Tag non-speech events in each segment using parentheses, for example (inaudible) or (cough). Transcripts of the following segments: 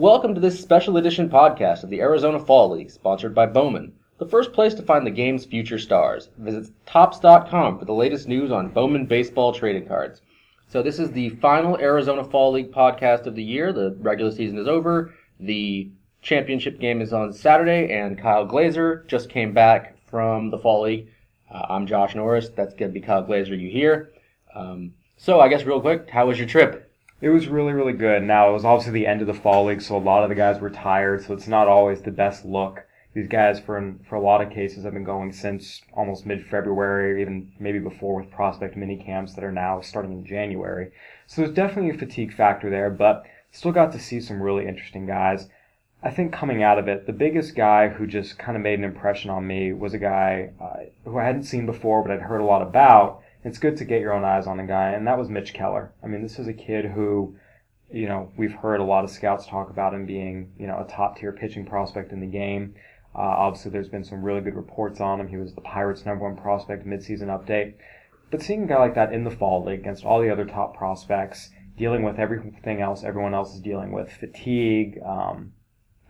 Welcome to this special edition podcast of the Arizona Fall League, sponsored by Bowman, the first place to find the game's future stars. Visit topps.com for the latest news on Bowman baseball trading cards. So this is the final Arizona Fall League podcast of the year. The regular season is over. The championship game is on Saturday, and Kyle Glaser just came back from the Fall League. Uh, I'm Josh Norris. That's going to be Kyle Glaser you hear. Um, so I guess real quick, how was your trip? It was really, really good. Now, it was obviously the end of the fall league, so a lot of the guys were tired, so it's not always the best look. These guys, for for a lot of cases, have been going since almost mid-February, even maybe before with prospect mini camps that are now starting in January. So there's definitely a fatigue factor there, but still got to see some really interesting guys. I think coming out of it, the biggest guy who just kind of made an impression on me was a guy uh, who I hadn't seen before, but I'd heard a lot about, it's good to get your own eyes on a guy, and that was Mitch Keller. I mean, this is a kid who, you know, we've heard a lot of scouts talk about him being, you know, a top tier pitching prospect in the game. Uh, obviously, there's been some really good reports on him. He was the Pirates' number one prospect midseason update. But seeing a guy like that in the fall league against all the other top prospects, dealing with everything else everyone else is dealing with, fatigue, um,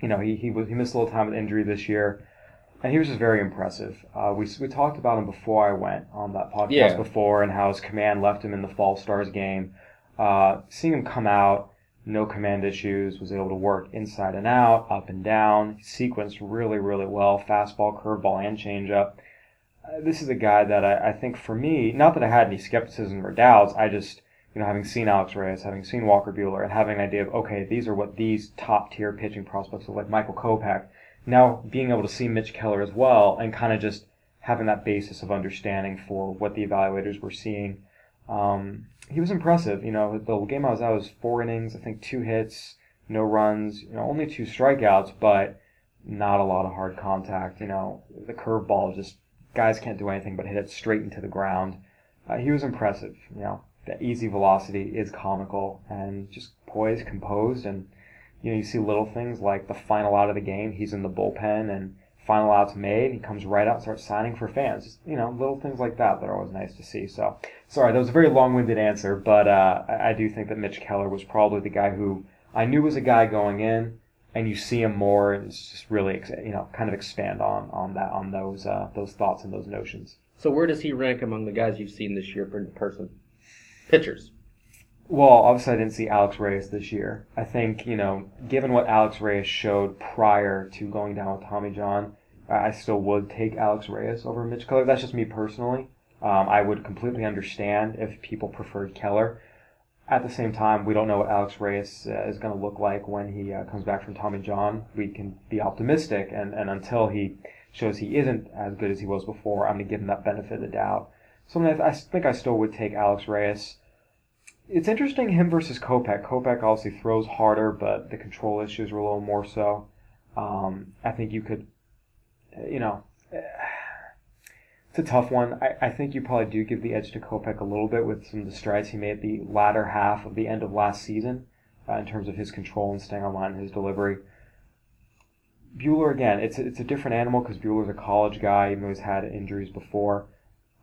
you know, he, he, he missed a little time with injury this year and he was just very impressive. Uh, we we talked about him before I went on that podcast yeah. before, and how his command left him in the Fall Stars game. Uh, seeing him come out, no command issues, was able to work inside and out, up and down, sequenced really really well, fastball, curveball, and changeup. Uh, this is a guy that I, I think for me, not that I had any skepticism or doubts, I just you know, having seen Alex Reyes, having seen Walker Buehler, and having an idea of, okay, these are what these top tier pitching prospects look like. Michael Kopech, now being able to see Mitch Keller as well and kind of just having that basis of understanding for what the evaluators were seeing. Um, he was impressive. You know, the game I was at was four innings, I think two hits, no runs, you know, only two strikeouts, but not a lot of hard contact. You know, the curveball just guys can't do anything but hit it straight into the ground. Uh, he was impressive. You know, the easy velocity is comical and just poised, composed, and you know, you see little things like the final out of the game, he's in the bullpen and final out's made, he comes right out and starts signing for fans. Just, you know, little things like that that are always nice to see. So, sorry, that was a very long-winded answer, but uh, I, I do think that Mitch Keller was probably the guy who I knew was a guy going in, and you see him more, and it's just really, you know, kind of expand on on that on those uh, those thoughts and those notions. So, where does he rank among the guys you've seen this year in person? Pitchers. Well, obviously, I didn't see Alex Reyes this year. I think, you know, given what Alex Reyes showed prior to going down with Tommy John, I still would take Alex Reyes over Mitch Keller. That's just me personally. Um, I would completely understand if people preferred Keller. At the same time, we don't know what Alex Reyes uh, is going to look like when he uh, comes back from Tommy John. We can be optimistic, and, and until he shows he isn't as good as he was before, I'm going to give him that benefit of the doubt. So I, I think I still would take Alex Reyes it's interesting him versus Kopech. Kopech obviously throws harder, but the control issues were a little more so. Um, I think you could, you know, (sighs) it's a tough one. I, I think you probably do give the edge to Kopech a little bit with some of the strides he made the latter half of the end of last season uh, in terms of his control and staying on line and his delivery. Buehler again, it's a, it's a different animal because Buehler's a college guy, even though he's had injuries before.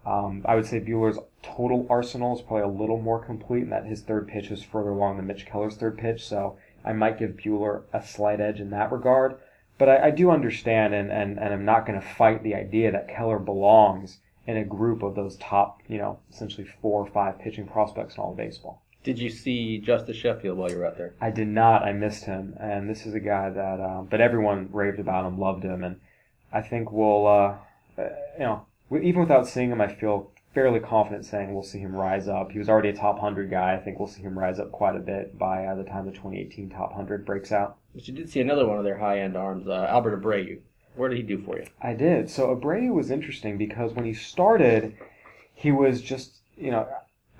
Um, I would say Buehler's total arsenal is probably a little more complete, and that his third pitch is further along than Mitch Keller's third pitch. So I might give Buehler a slight edge in that regard. But I, I do understand, and, and, and I'm not going to fight the idea that Keller belongs in a group of those top, you know, essentially four or five pitching prospects in all of baseball. Did you see Justus Sheffield while you were out there? I did not. I missed him, and this is a guy that, uh, but everyone raved about him, loved him, and I think we'll, uh, uh you know, even without seeing him, I feel fairly confident saying we'll see him rise up. He was already a top 100 guy. I think we'll see him rise up quite a bit by uh, the time the 2018 top 100 breaks out. But you did see another one of their high end arms, uh, Albert Abreu. What did he do for you? I did. So Abreu was interesting because when he started, he was just, you know,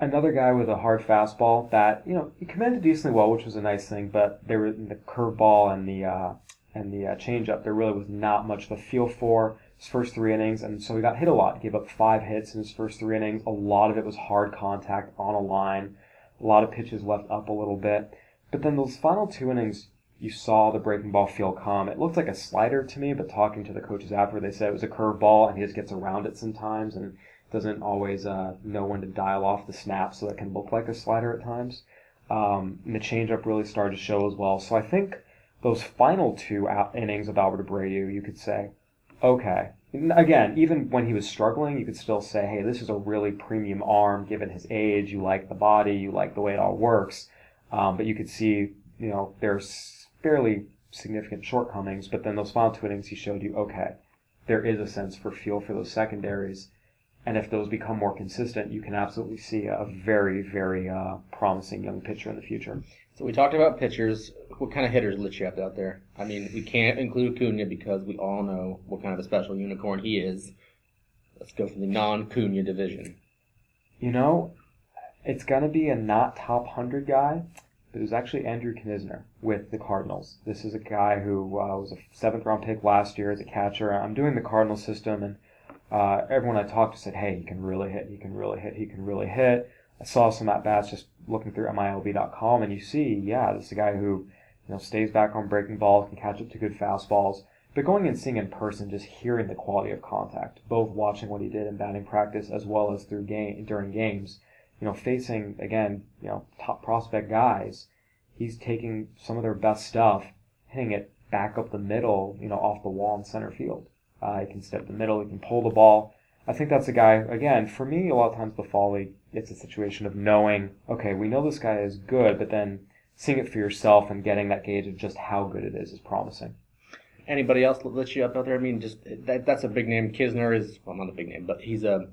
another guy with a hard fastball that, you know, he commanded decently well, which was a nice thing, but there were the curveball and the, uh, and the uh, changeup, there really was not much of a feel for his first three innings, and so he got hit a lot. He gave up five hits in his first three innings. A lot of it was hard contact on a line. A lot of pitches left up a little bit. But then those final two innings, you saw the breaking ball feel calm. It looked like a slider to me, but talking to the coaches after, they said it was a curveball, and he just gets around it sometimes and doesn't always uh, know when to dial off the snap so that can look like a slider at times. Um, and the changeup really started to show as well. So I think those final two innings of Albert Abreu, you could say, okay. Again, even when he was struggling, you could still say, hey, this is a really premium arm given his age. You like the body, you like the way it all works. Um, but you could see, you know, there's fairly significant shortcomings. But then those final two innings, he showed you, okay, there is a sense for feel for those secondaries. And if those become more consistent, you can absolutely see a very, very uh, promising young pitcher in the future. So we talked about pitchers. What kind of hitters lit you up out there? I mean, we can't include Acuna because we all know what kind of a special unicorn he is. Let's go for the non-Acuna division. You know, it's going to be a not top 100 guy, but it was actually Andrew Knizner with the Cardinals. This is a guy who uh, was a seventh round pick last year as a catcher. I'm doing the Cardinal system, and uh, everyone I talked to said, hey, he can really hit, he can really hit, he can really hit. I saw some at bats just looking through MILB.com, and you see, yeah, this is a guy who you know stays back on breaking balls, can catch up to good fastballs. But going and seeing in person, just hearing the quality of contact, both watching what he did in batting practice as well as through game during games, you know, facing again, you know, top prospect guys, he's taking some of their best stuff, hitting it back up the middle, you know, off the wall in center field. Uh, he can step the middle, he can pull the ball. I think that's a guy, again, for me, a lot of times the fall league, it's a situation of knowing, okay, we know this guy is good, but then seeing it for yourself and getting that gauge of just how good it is is promising. Anybody else lit you up out there? I mean, just that, that's a big name. Knizner is, well, not a big name, but he's a,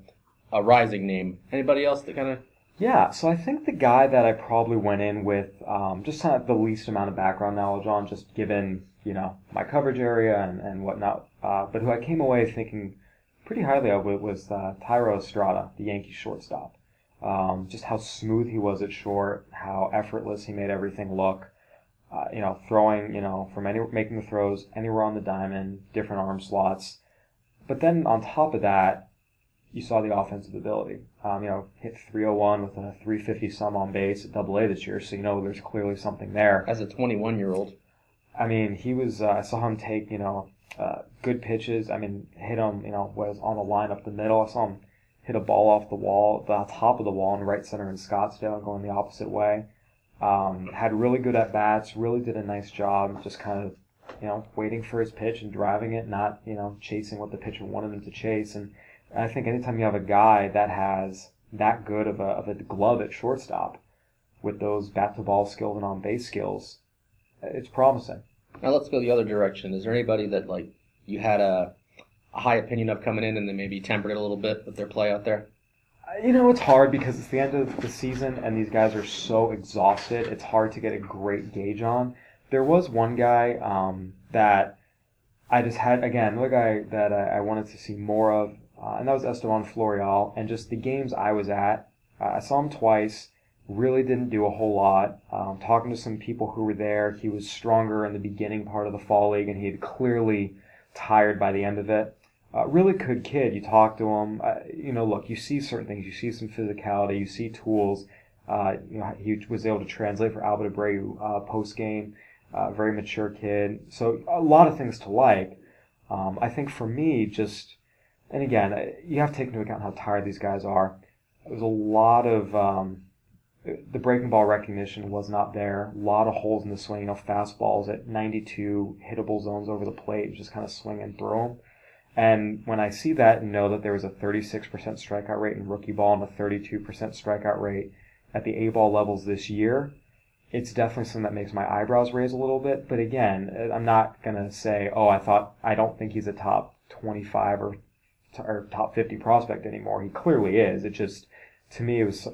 a rising name. Anybody else that kind of yeah, so I think the guy that I probably went in with um, just kind of the least amount of background knowledge on, just given you know my coverage area and, and whatnot, uh, but who I came away thinking pretty highly of was uh, Thairo Estrada, the Yankee shortstop. Um, just how smooth he was at short, how effortless he made everything look. Uh, you know, throwing, you know, from any making the throws anywhere on the diamond, different arm slots. But then on top of that, you saw the offensive ability. Um, you know, hit 301 with a 350 some on base at Double A this year, so you know there's clearly something there. As a 21 year old. I mean, he was. Uh, I saw him take you know uh, good pitches. I mean, hit him. You know, was on a line up the middle. I saw him hit a ball off the wall, the top of the wall in right center in Scottsdale, going the opposite way. Um, had really good at bats. Really did a nice job. Just kind of you know waiting for his pitch and driving it, not you know chasing what the pitcher wanted him to chase. And I think anytime you have a guy that has that good of a of a glove at shortstop, with those bat to ball skills and on base skills, it's promising. Now let's go the other direction. Is there anybody that like you had a, a high opinion of coming in and then maybe tempered it a little bit with their play out there? You know, it's hard because it's the end of the season and these guys are so exhausted. It's hard to get a great gauge on. There was one guy um, that I just had again another guy that I, I wanted to see more of, uh, and that was Estevan Florial. And just the games I was at, uh, I saw him twice really didn't do a whole lot. Um, talking to some people who were there, he was stronger in the beginning part of the fall league, and he had clearly tired by the end of it. Uh, really good kid. You talk to him. Uh, you know, look, you see certain things. You see some physicality. You see tools. Uh, you know, he was able to translate for Albert Abreu uh, post game. Uh, very mature kid. So a lot of things to like. Um, I think for me, just and again, uh, you have to take into account how tired these guys are. There's a lot of um, the breaking ball recognition was not there. A lot of holes in the swing. You know, fastballs at 92 hittable zones over the plate, just kind of swing and throw them. And when I see that and know that there was a 36% strikeout rate in rookie ball and a 32% strikeout rate at the A ball levels this year, it's definitely something that makes my eyebrows raise a little bit. But again, uh, I'm not going to say, oh, I thought, I don't think he's a top 25 or, or top 50 prospect anymore. He clearly is. It just, to me, it was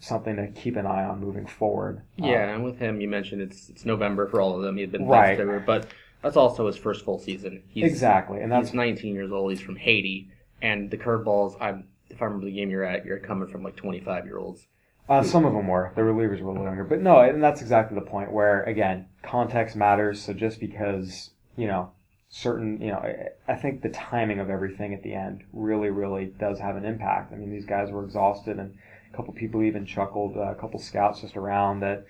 something to keep an eye on moving forward. Yeah, um, and with him, you mentioned it's it's November for all of them. He had been right, February, but that's also his first full season. He's, exactly, and that's he's 19 years old. He's from Haiti, and the curveballs. I'm if I remember the game you're at, you're coming from like 25 year olds. Uh, some of them were. The relievers were a little younger, but no, and that's exactly the point. Where again, context matters. So just because you know certain, you know, I think the timing of everything at the end really, really does have an impact. I mean, these guys were exhausted, and a couple people even chuckled. Uh, a couple scouts just around that,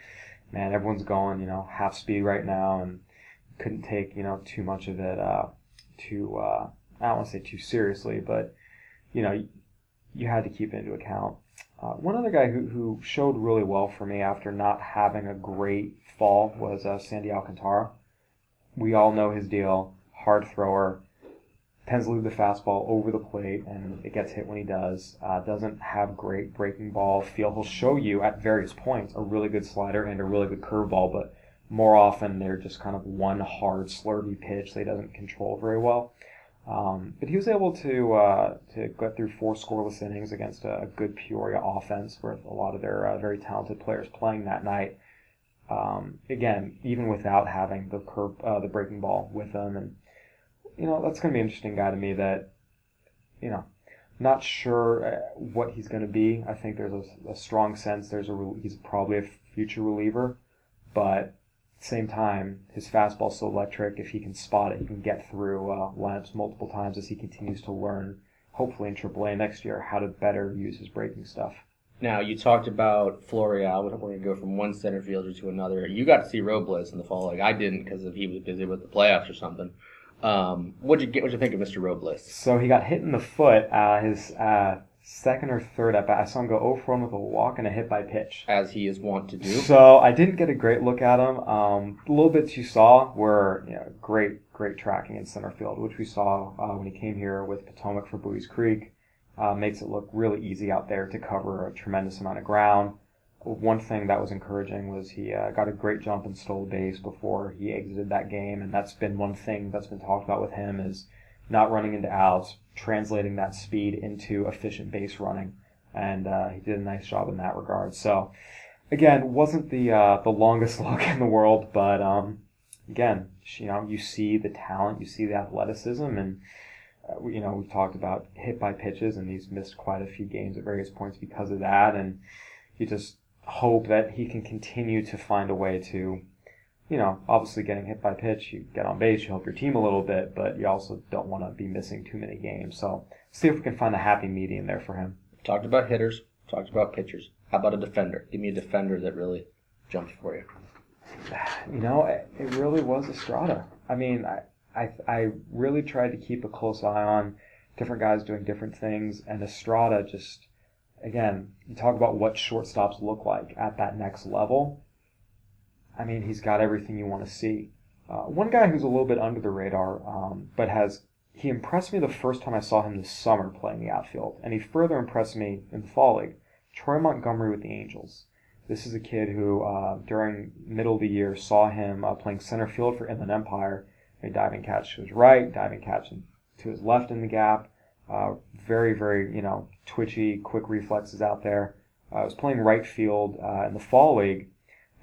man, everyone's going, you know, half speed right now, and couldn't take, you know, too much of it uh, too. Uh, I don't want to say too seriously, but you know, you, had to keep it into account. Uh, one other guy who, who showed really well for me after not having a great fall was uh, Sandy Alcantara. we all know his deal. Hard thrower, tends to leave the fastball over the plate, and it gets hit when he does. Uh, doesn't have great breaking ball feel. He'll show you at various points a really good slider and a really good curveball, but more often they're just kind of one hard slurvy pitch that he doesn't control very well. Um, but he was able to uh, to get through four scoreless innings against a, a good Peoria offense with a lot of their uh, very talented players playing that night. Um, again, even without having the curve, uh, the breaking ball with them, and you know that's going to be an interesting guy to me. That you know, not sure uh, what he's going to be. I think there's a, a strong sense there's a he's probably a future reliever, but same time, his fastball's so electric. If he can spot it, he can get through uh, lineups multiple times as he continues to learn, hopefully in AAA next year, how to better use his breaking stuff. Now you talked about Florial. We're going to go from one center fielder to another. You got to see Robles in the fall. Like I didn't because he was busy with the playoffs or something. Um, what'd you get? What'd you think of Mr. Robles? So he got hit in the foot. Uh, his uh, second or third at bat. I saw him go 0 for 1 with a walk and a hit by pitch. As he is wont to do. So I didn't get a great look at him. Um, the little bits you saw were you know, great, great tracking in center field, which we saw uh, when he came here with Potomac for Buies Creek. Uh, makes it look really easy out there to cover a tremendous amount of ground. One thing that was encouraging was he uh, got a great jump and stole base before he exited that game, and that's been one thing that's been talked about with him is not running into outs, translating that speed into efficient base running, and uh, he did a nice job in that regard. So, again, wasn't the uh, the longest (laughs) look in the world, but um, again, you know, you see the talent, you see the athleticism, and uh, you know, we've talked about hit by pitches, and he's missed quite a few games at various points because of that, and he just hope that he can continue to find a way to you know, obviously getting hit by pitch, you get on base, you help your team a little bit, but you also don't want to be missing too many games. So see if we can find a happy medium there for him. Talked about hitters, talked about pitchers. How about a defender? Give me a defender that really jumped for you. (sighs) You know, it, it really was Estrada. I mean, I, I I really tried to keep a close eye on different guys doing different things, and Estrada just again, you talk about what shortstops look like at that next level I mean, he's got everything you want to see. Uh, one guy who's a little bit under the radar, um, but has he impressed me the first time I saw him this summer playing the outfield, and he further impressed me in the fall league. Troy Montgomery with the Angels. This is a kid who, uh, during middle of the year, saw him uh, playing center field for Inland Empire. A diving catch to his right, diving catch to his left in the gap. Uh, very, very, you know, twitchy, quick reflexes out there. I was playing right field uh, in the fall league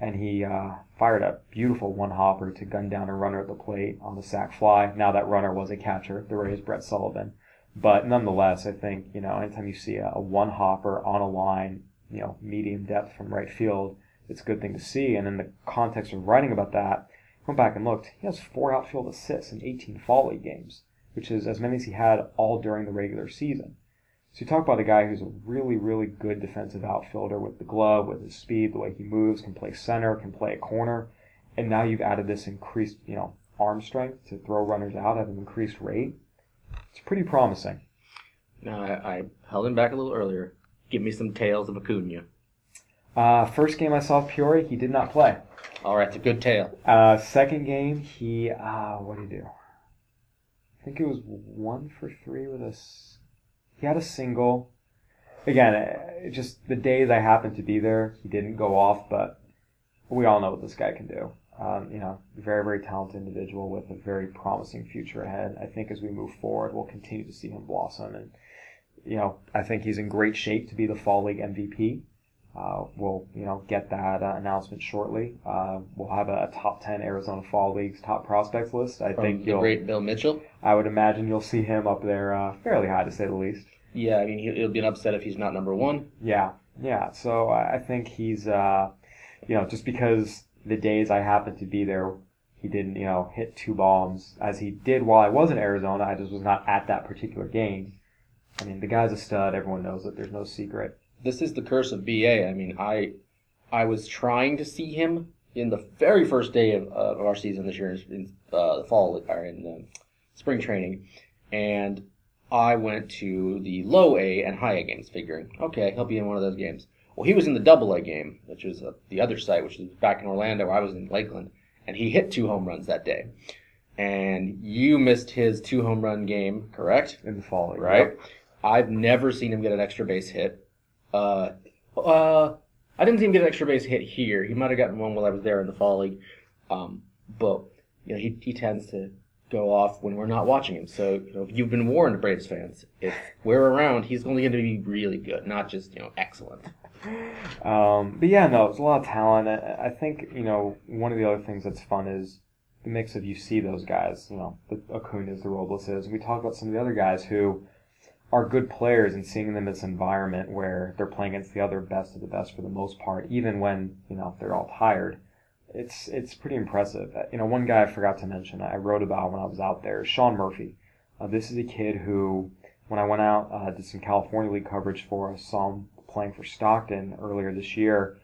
and he uh, fired a beautiful one hopper to gun down a runner at the plate on the sac fly. Now that runner was a catcher, the Rays Brett Sullivan. But nonetheless, I think, you know, anytime you see a, a one hopper on a line, you know, medium depth from right field, it's a good thing to see. And in the context of writing about that, I went back and looked. He has four outfield assists in 18 fall league games, which is as many as he had all during the regular season. So you talk about a guy who's a really, really good defensive outfielder with the glove, with his speed, the way he moves, can play center, can play a corner, and now you've added this increased, you know, arm strength to throw runners out at an increased rate. It's pretty promising. Now I, I held him back a little earlier. Give me some tales of Acuna. Uh, first game I saw Peoria, he did not play. All right, it's a good tale. Uh, second game, he uh, what did he do? Think it was one for three with a he had a single. Again, just the days I happened to be there, he didn't go off, but we all know what this guy can do. Um, you know, very, very talented individual with a very promising future ahead. I think as we move forward, we'll continue to see him blossom. And, you know, I think he's in great shape to be the Fall League MVP. Uh, we'll, you know, get that uh, announcement shortly. Uh, we'll have a, a, top 10 Arizona Fall League's top prospects list. I From think the great Bill Mitchell. I would imagine you'll see him up there uh, fairly high, to say the least. Yeah, I mean, it'll be an upset if he's not number one. Yeah, yeah. So I think he's, uh, you know, just because the days I happened to be there, he didn't, you know, hit two bombs as he did while I was in Arizona. I just was not at that particular game. I mean, the guy's a stud. Everyone knows it. There's no secret this is the curse of BA. I mean, I I was trying to see him in the very first day of, of our season this year in uh, the fall or in the spring training, and I went to the low A and high A games, figuring, okay, he'll be in one of those games. Well, he was in the double A game, which was uh, the other site, which is back in Orlando. I was in Lakeland, and he hit two home runs that day. and you missed his two home run game, correct? in the fall. Right. Yep. I've never seen him get an extra base hit. Uh, uh, I didn't see him get an extra base hit here. He might have gotten one while I was there in the fall league. Um, but you know, he he tends to go off when we're not watching him. So you know, if you've been warned, Braves fans, if we're around, he's only going to be really good, not just you know excellent. Um, but yeah, no, it's a lot of talent. I, think you know one of the other things that's fun is the mix of you see those guys, you know, the Acuna's, the Robles We talk about some of the other guys who are good players and seeing them in this environment where they're playing against the other best of the best for the most part, even when you know they're all tired. It's it's pretty impressive. Uh, You know, one guy I forgot to mention I wrote about when I was out there, Sean Murphy. Uh, this is a kid who, when I went out, uh, did some California League coverage for us, saw him playing for Stockton earlier this year.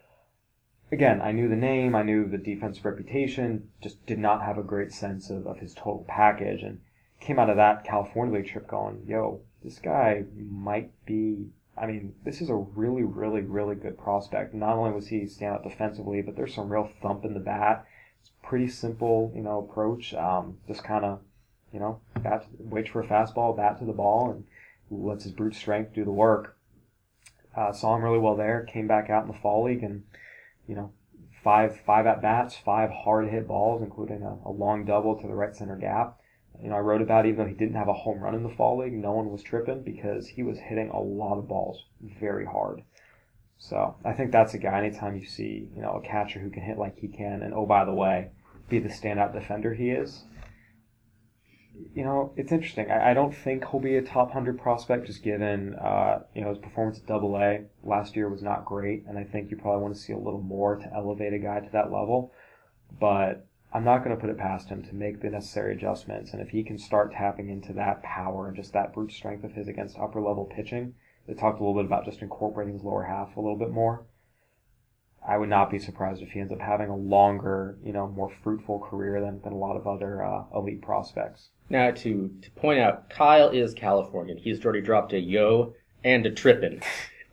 Again, I knew the name, I knew the defensive reputation, just did not have a great sense of, of his total package, and came out of that California League trip going, yo, this guy might be. I mean, this is a really, really, really good prospect. Not only was he stand out defensively, but there's some real thump in the bat. It's pretty simple, you know, approach. Um, just kind of, you know, bat, waits for a fastball, bat to the ball, and lets his brute strength do the work. Uh, saw him really well there. Came back out in the fall league, and you know, five five at bats, five hard hit balls, including a, a long double to the right center gap you know, I wrote about even though he didn't have a home run in the fall league, no one was tripping because he was hitting a lot of balls very hard. So I think that's a guy. Anytime you see, you know, a catcher who can hit like he can, and oh by the way, be the standout defender he is, you know, it's interesting. I, I don't think he'll be a top hundred prospect just given, uh, you know, his performance at Double A last year was not great, and I think you probably want to see a little more to elevate a guy to that level. But I'm not going to put it past him to make the necessary adjustments. And if he can start tapping into that power and just that brute strength of his against upper level pitching, they talked a little bit about just incorporating his lower half a little bit more. I would not be surprised if he ends up having a longer, you know, more fruitful career than, than a lot of other uh, elite prospects. Now, to, to point out, Kyle is Californian. He's already dropped a yo and a trippin'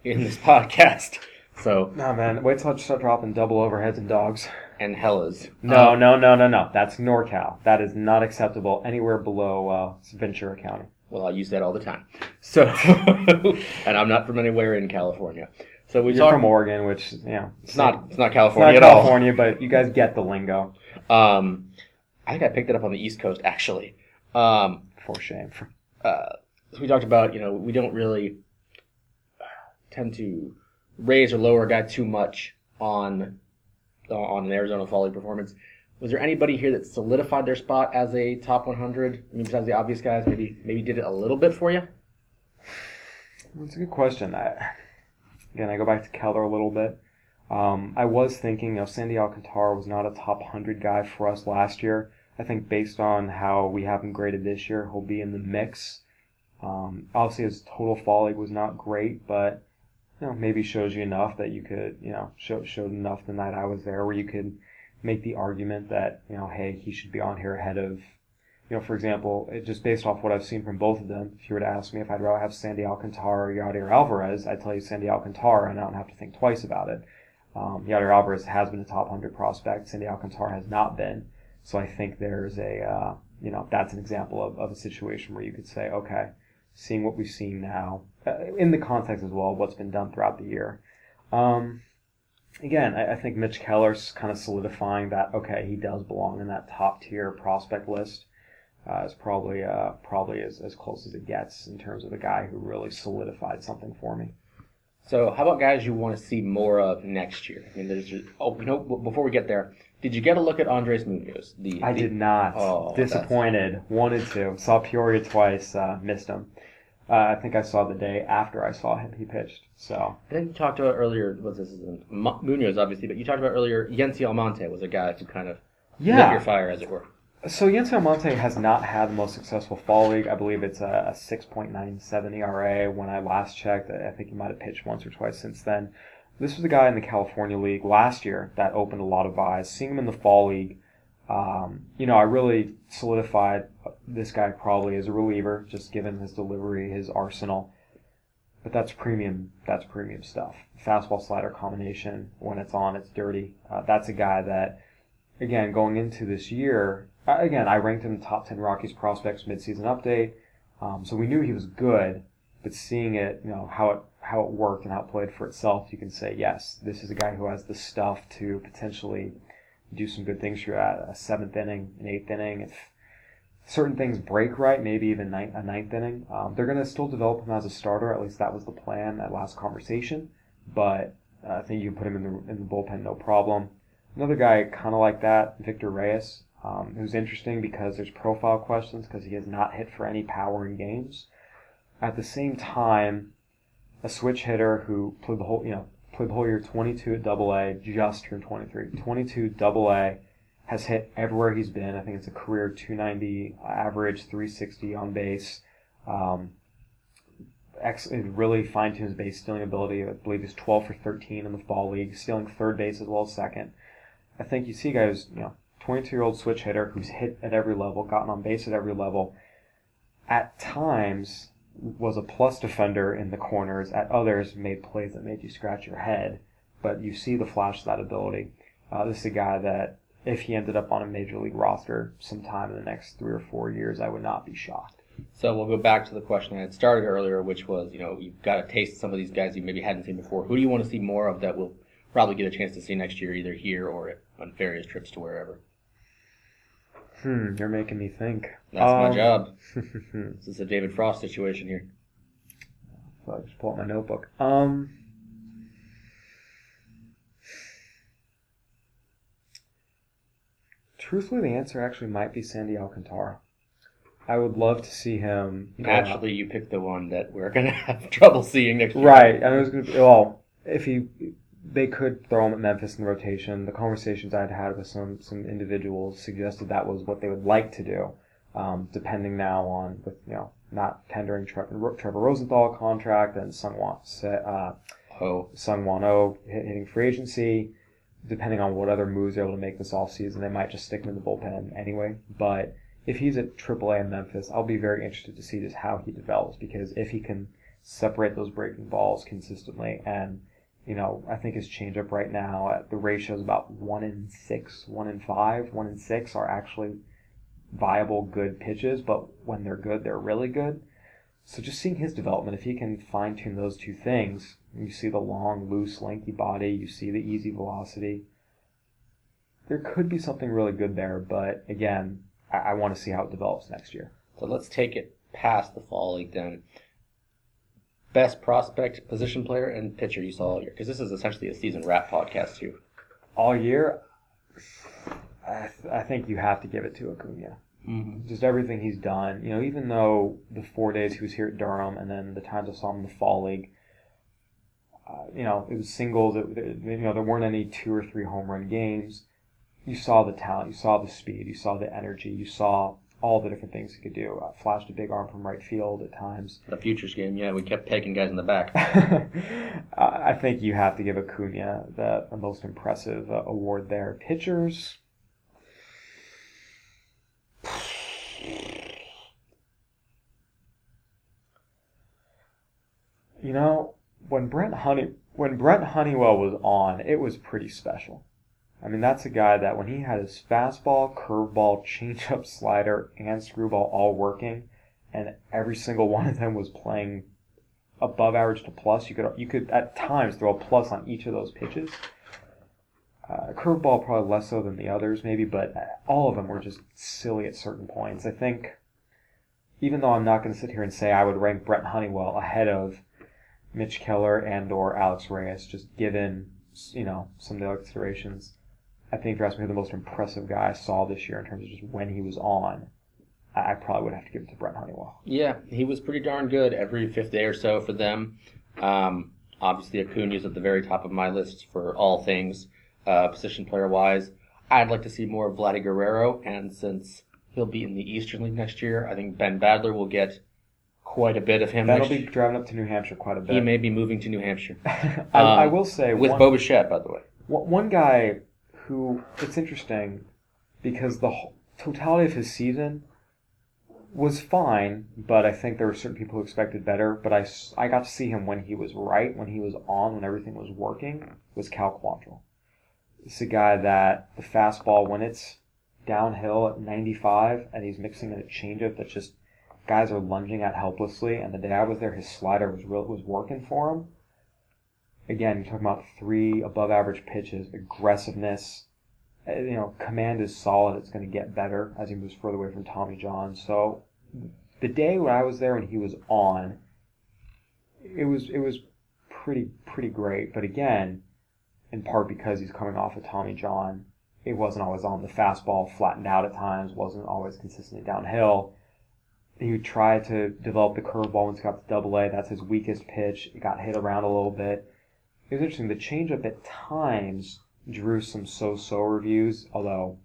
in this (laughs) podcast. So, Nah, man, wait till I start dropping double overheads and dogs. And Hellas. No, Um, no, no, no, no. That's NorCal. That is not acceptable anywhere below uh, Ventura County. Well, I use that all the time. So, (laughs) and I'm not from anywhere in California. So we You're talk. from Oregon, which you know It's not. It's not California it's California not at California, but you guys get the lingo. Um, I think I picked it up on the East Coast actually. Um, For shame. uh, so we talked about you know we don't really tend to raise or lower a guy too much on on an Arizona League performance. Was there anybody here that solidified their spot as a top 100? I mean, besides the obvious guys, maybe maybe did it a little bit for you. That's a good question. I, again, I go back to Keller a little bit. Um, I was thinking, you know, Sandy Alcantara was not a top 100 guy for us last year. I think based on how we have him graded this year, he'll be in the mix. Um, obviously, his total fall league was not great, but you know, maybe shows you enough that you could, you know, show, showed enough the night I was there where you could make the argument that, you know, hey, he should be on here ahead of, you know, for example, just based off what I've seen from both of them, if you were to ask me if I'd rather have Sandy Alcantara or Yadier Alvarez, I'd tell you Sandy Alcantara, and I don't have to think twice about it. Um, Yadier Alvarez has been a top 100 prospect. Sandy Alcantara has not been. So I think there's a, uh, you know, that's an example of, of a situation where you could say, okay, seeing what we've seen now, uh, in the context as well of what's been done throughout the year. Um, again, I, I think Mitch Keller's kind of solidifying that, okay, he does belong in that top tier prospect list. Uh, is probably uh, probably as, as close as it gets in terms of a guy who really solidified something for me. So, how about guys you want to see more of next year? I mean, there's just, oh, b- before we get there, did you get a look at Andres Munoz? The I the- did not. Oh, Disappointed. Wanted to. Saw Peoria twice. Uh, missed him. Uh, I think I saw the day after I saw him. He pitched. So I think you talked about earlier. What's this? Munoz, obviously, but you talked about earlier. Yency Almonte was a guy who kind of lit yeah. your fire, as it were. So Yency Almonte has not had the most successful fall league. I believe it's a, a 6.97 ERA. When I last checked, I think he might have pitched once or twice since then. This was a guy in the California League last year that opened a lot of eyes. Seeing him in the fall league, um, you know, I really solidified this guy probably is a reliever, just given his delivery, his arsenal. But that's premium. That's premium stuff. Fastball slider combination. When it's on, it's dirty. Uh, that's a guy that, again, going into this year, again, I ranked him top 10 Rockies prospects midseason update. Um, so we knew he was good, but seeing it, you know, how it, how it worked and how it played for itself, you can say, yes, this is a guy who has the stuff to potentially do some good things for you at a seventh inning, an eighth inning. Certain things break right, maybe even ninth, a ninth inning, um, they're going to still develop him as a starter. At least that was the plan at last conversation. But uh, I think you can put him in the, in the bullpen, no problem. Another guy kind of like that, Victor Reyes, um, who's interesting because there's profile questions because he has not hit for any power in games. At the same time, a switch hitter who played the whole, you know, played the whole year 22 at Double A, just turned 23. 22 Double A has hit everywhere he's been. I think it's a career 290 average, 360 on base. Um, ex- really fine tuned his base stealing ability. I believe he's 12 for 13 in the fall league, stealing third base as well as second. I think you see guys, you know, 22 year old switch hitter who's hit at every level, gotten on base at every level. At times was a plus defender in the corners. At others made plays that made you scratch your head. But you see the flash of that ability. Uh, this is a guy that if he ended up on a major league roster sometime in the next three or four years, I would not be shocked. So we'll go back to the question I had started earlier, which was, you know, you've got to taste some of these guys you maybe hadn't seen before. Who do you want to see more of that we'll probably get a chance to see next year, either here or on various trips to wherever? Hmm, you're making me think. That's my Um, job. (laughs) This is a David Frost situation here. So I just pull out my notebook. Um, truthfully, the answer actually might be Sandy Alcantara. I would love to see him. Naturally, you picked the one that we're going (laughs) to have trouble seeing next year. Right. I was going to. Well, if he, they could throw him at Memphis in the rotation. The conversations I'd had with some some individuals suggested that was what they would like to do. Um, depending now on with you know not tendering Trevor, Trevor Rosenthal contract and Seung-hwan uh, Oh, Seung-hwan Oh hitting free agency. Depending on what other moves they're able to make this offseason, they might just stick him in the bullpen anyway. But if he's at AAA in Memphis, I'll be very interested to see just how he develops because if he can separate those breaking balls consistently and you know, I think his changeup right now at the ratio is about one in six, one in five, one in six are actually viable good pitches, but when they're good, they're really good. So just seeing his development, if he can fine tune those two things, you see the long, loose, lanky body, you see the easy velocity. There could be something really good there, but again, I, I want to see how it develops next year. so let's take it past the fall league then. Best prospect, position player, and pitcher you saw all year, because this is essentially a season wrap podcast too. All year, I, th- I think you have to give it to Acuna. Mm-hmm. just everything he's done. You know, even though the four days he was here at Durham and then the times I saw him in the fall league, uh, you know, it was singles. It, it- you know, there weren't any two or three home run games. You saw the talent, you saw the speed, you saw the energy, you saw all the different things he could do. Uh, flashed a big arm from right field at times. The futures game, yeah, we kept pegging guys in the back. (laughs) I think you have to give Acuna the, the most impressive uh, award there. Pitchers. You know, when Brent Honey when Brent Honeywell was on, it was pretty special. I mean, that's a guy that when he had his fastball, curveball, changeup, slider, and screwball all working, and every single one of them was playing above average to plus. You could you could at times throw a plus on each of those pitches. Uh, curveball probably less so than the others, maybe, but all of them were just silly at certain points. I think, even though I'm not going to sit here and say I would rank Brent Honeywell ahead of Mitch Keller and or Alex Reyes, just given you know some of the considerations, I think if you ask me who the most impressive guy I saw this year in terms of just when he was on, I probably would have to give it to Brent Honeywell. Yeah, he was pretty darn good every fifth day or so for them. Um, obviously, Acuna's at the very top of my list for all things uh, position player wise. I'd like to see more of Vladdy Guerrero, and since he'll be in the Eastern League next year, I think Ben Badler will get quite a bit of him That'll be driving up to New Hampshire quite a bit. He may be moving to New Hampshire (laughs) I, I Um, will say with one, Bo Bichette, by the way. one guy who it's interesting because the totality of his season was fine, but I think there were certain people who expected better. But I, I got to see him when he was right, when he was on, when everything was working. Was Cal Quantrill. It's a guy that the fastball when it's downhill at 95, and he's mixing in a changeup that just guys are lunging at helplessly. And the day I was there, his slider was real, was working for him. Again, you're talking about three above average pitches, aggressiveness. Uh, You know, command is solid. It's going to get better as he moves further away from Tommy John. So, the day when I was there and he was on, it was it was pretty pretty great. But again, in part because he's coming off of Tommy John, it wasn't always on the fastball, flattened out at times, wasn't always consistently downhill. He tried to develop the curveball once he got to double A. That's his weakest pitch. It got hit around a little bit. It was interesting. The changeup at times drew some so-so reviews, although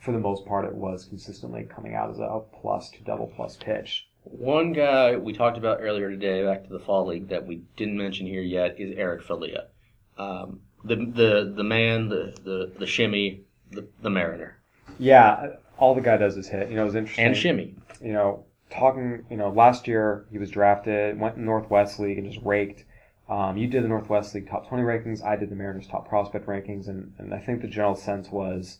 for the most part it was consistently coming out as a plus to double plus pitch. One guy we talked about earlier today, back to the fall league, that we didn't mention here yet is Eric Filia. Um, the the the man, the the, the shimmy, the, the Mariner, Yeah, all the guy does is hit. You know, it was interesting. and shimmy. you know, talking, you know, last year he was drafted, went in Northwest League and just raked. Um, you did the Northwest League top 20 rankings. I did the Mariners top prospect rankings. And, and I think the general sense was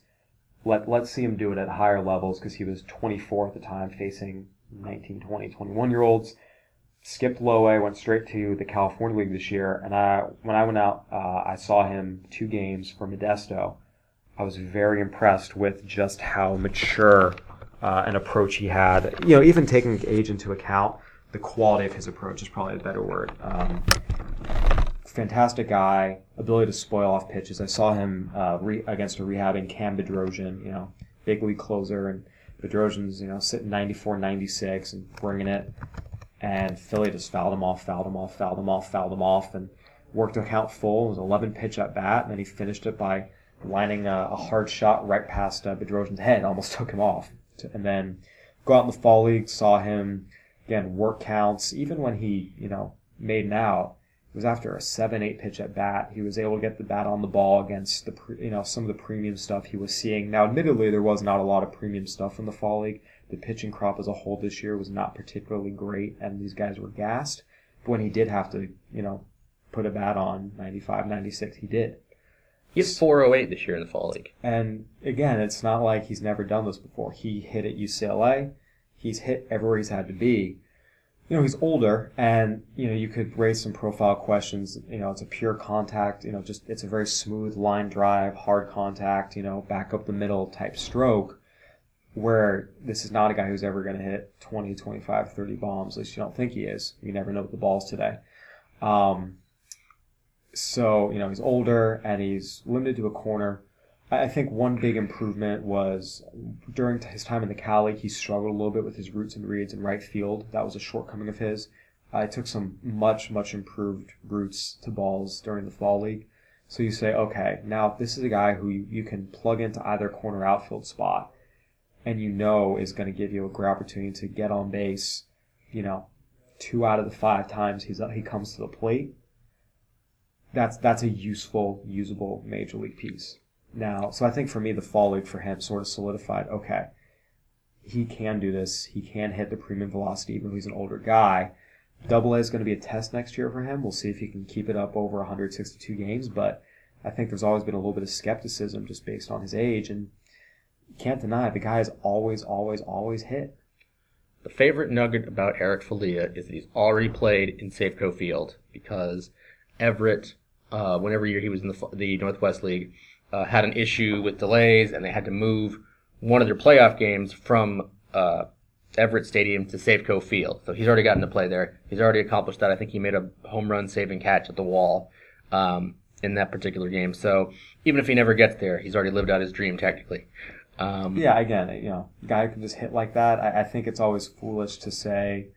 let, let's see him do it at higher levels because he was 24 at the time facing 19, 20, 21 year olds. Skipped low A, went straight to the California League this year. And I, when I went out, uh, I saw him two games for Modesto. I was very impressed with just how mature uh, an approach he had. You know, even taking age into account, the quality of his approach is probably a better word. Um, fantastic guy, ability to spoil off pitches. I saw him uh, re- against a rehabbing Cam Bedrosian, you know, big league closer, and Bedrosian's, you know, sitting 94, 96 and bringing it. And Filia just fouled him off, fouled him off, fouled him off, fouled him off, and worked to count full. It was 11 pitch at bat, and then he finished it by lining a, a hard shot right past uh, Bedrosian's head, almost (laughs) took him off. And then go out in the fall league, saw him again work counts. Even when he, you know, made an out, it was after a seven, eight pitch at bat. He was able to get the bat on the ball against the, pre- you know, some of the premium stuff he was seeing. Now, admittedly, there was not a lot of premium stuff in the fall league. The pitching crop as a whole this year was not particularly great, and these guys were gassed. But when he did have to, you know, put a bat on 95, 96, he did. He's 408 this year in the fall league. And again, it's not like he's never done this before. He hit at UCLA. He's hit everywhere he's had to be. You know, he's older and, you know, you could raise some profile questions. You know, it's a pure contact, you know, just, it's a very smooth line drive, hard contact, you know, back up the middle type stroke where this is not a guy who's ever going to hit 20, 25, 30 bombs. At least you don't think he is. You never know with the balls today. Um, so, you know, he's older and he's limited to a corner. I think one big improvement was during his time in the Cali, he struggled a little bit with his routes and reads in right field. That was a shortcoming of his. I took some much, much improved routes to balls during the fall league. So you say, okay, now this is a guy who you, you can plug into either corner outfield spot and you know is going to give you a great opportunity to get on base, you know, two out of the five times he's he comes to the plate. That's that's a useful, usable major league piece. Now, so I think for me, the fall league for him sort of solidified. Okay, he can do this. He can hit the premium velocity, even though he's an older guy. Double A is going to be a test next year for him. We'll see if he can keep it up over 162 games. But I think there's always been a little bit of skepticism just based on his age, and can't deny the guy has always, always, always hit. The favorite nugget about Eric Filia is that he's already played in Safeco Field because Everett, uh, whenever year he was in the, the Northwest League, uh, had an issue with delays and they had to move one of their playoff games from uh, Everett Stadium to Safeco Field. So he's already gotten to play there. He's already accomplished that. I think he made a home run saving catch at the wall um, in that particular game. So even if he never gets there, he's already lived out his dream technically. Um, Yeah, again, you know, guy who can just hit like that. I, I think it's always foolish to say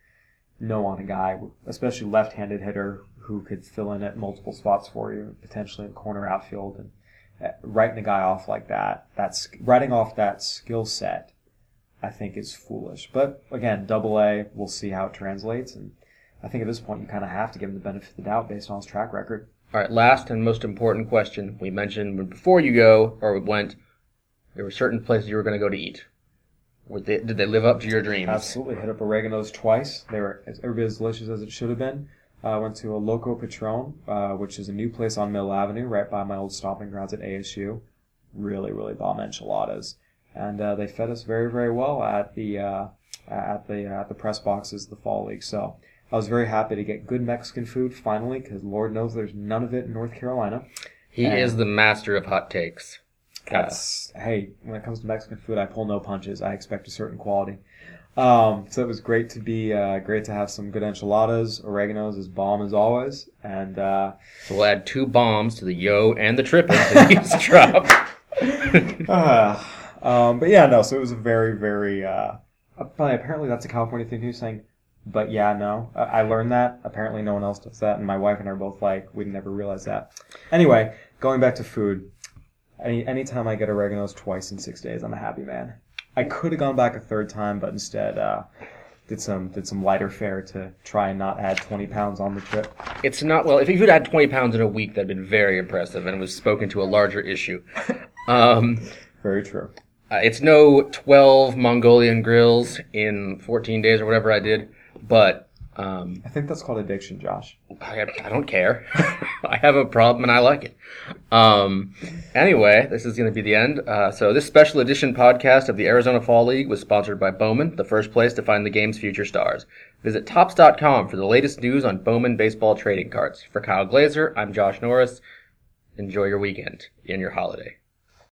no on a guy, especially left-handed hitter who could fill in at multiple spots for you, potentially in corner outfield, and uh, writing a guy off like that. That's writing off that skill set. I think is foolish. But again, double A, we'll see how it translates, and I think at this point you kind of have to give him the benefit of the doubt based on his track record. All right, last and most important question we mentioned before you go or went, there were certain places you were going to go to eat. Were they, did they live up to your dreams? Absolutely. Hit up Oregano's twice. They were as, every bit as delicious as it should have been. I uh, went to a Loco Patron, uh, which is a new place on Mill Avenue, right by my old stomping grounds at ASU. Really, really bomb enchiladas. and uh, they fed us very very well at the uh, at the uh, at the press boxes of the fall league. So I was very happy to get good Mexican food finally, because Lord knows there's none of it in North Carolina. He And- is the master of hot takes. That's hey, when it comes to Mexican food, I pull no punches. I expect a certain quality. Um, so it was great to be uh, great to have some good enchiladas. Oregano's is bomb as always, and uh, So we'll add two bombs to the yo and the tripping that he's dropped. uh, (laughs) (laughs) um, but yeah, no. So it was a very very. Uh, apparently that's a California thing too, saying. But yeah, no. I I learned that. Apparently no one else does that, and my wife and I are both like, we never realized that. Anyway, going back to food. Any anytime I get oregano's twice in six days, I'm a happy man. I could have gone back a third time, but instead uh, did some did some lighter fare to try and not add 20 pounds on the trip. It's not well. If you'd had twenty pounds in a week, that'd been very impressive, and was spoken to a larger issue. (laughs) Um, Very true. uh, it's no twelve Mongolian grills in fourteen days or whatever I did, but um, I think that's called addiction, Josh. I, I don't care. (laughs) I have a problem and I like it. Um, anyway, this is going to be the end. Uh, so this special edition podcast of the Arizona Fall League was sponsored by Bowman, the first place to find the game's future stars. Visit topps.com for the latest news on Bowman baseball trading cards. For Kyle Glaser, I'm Josh Norris. Enjoy your weekend and your holiday.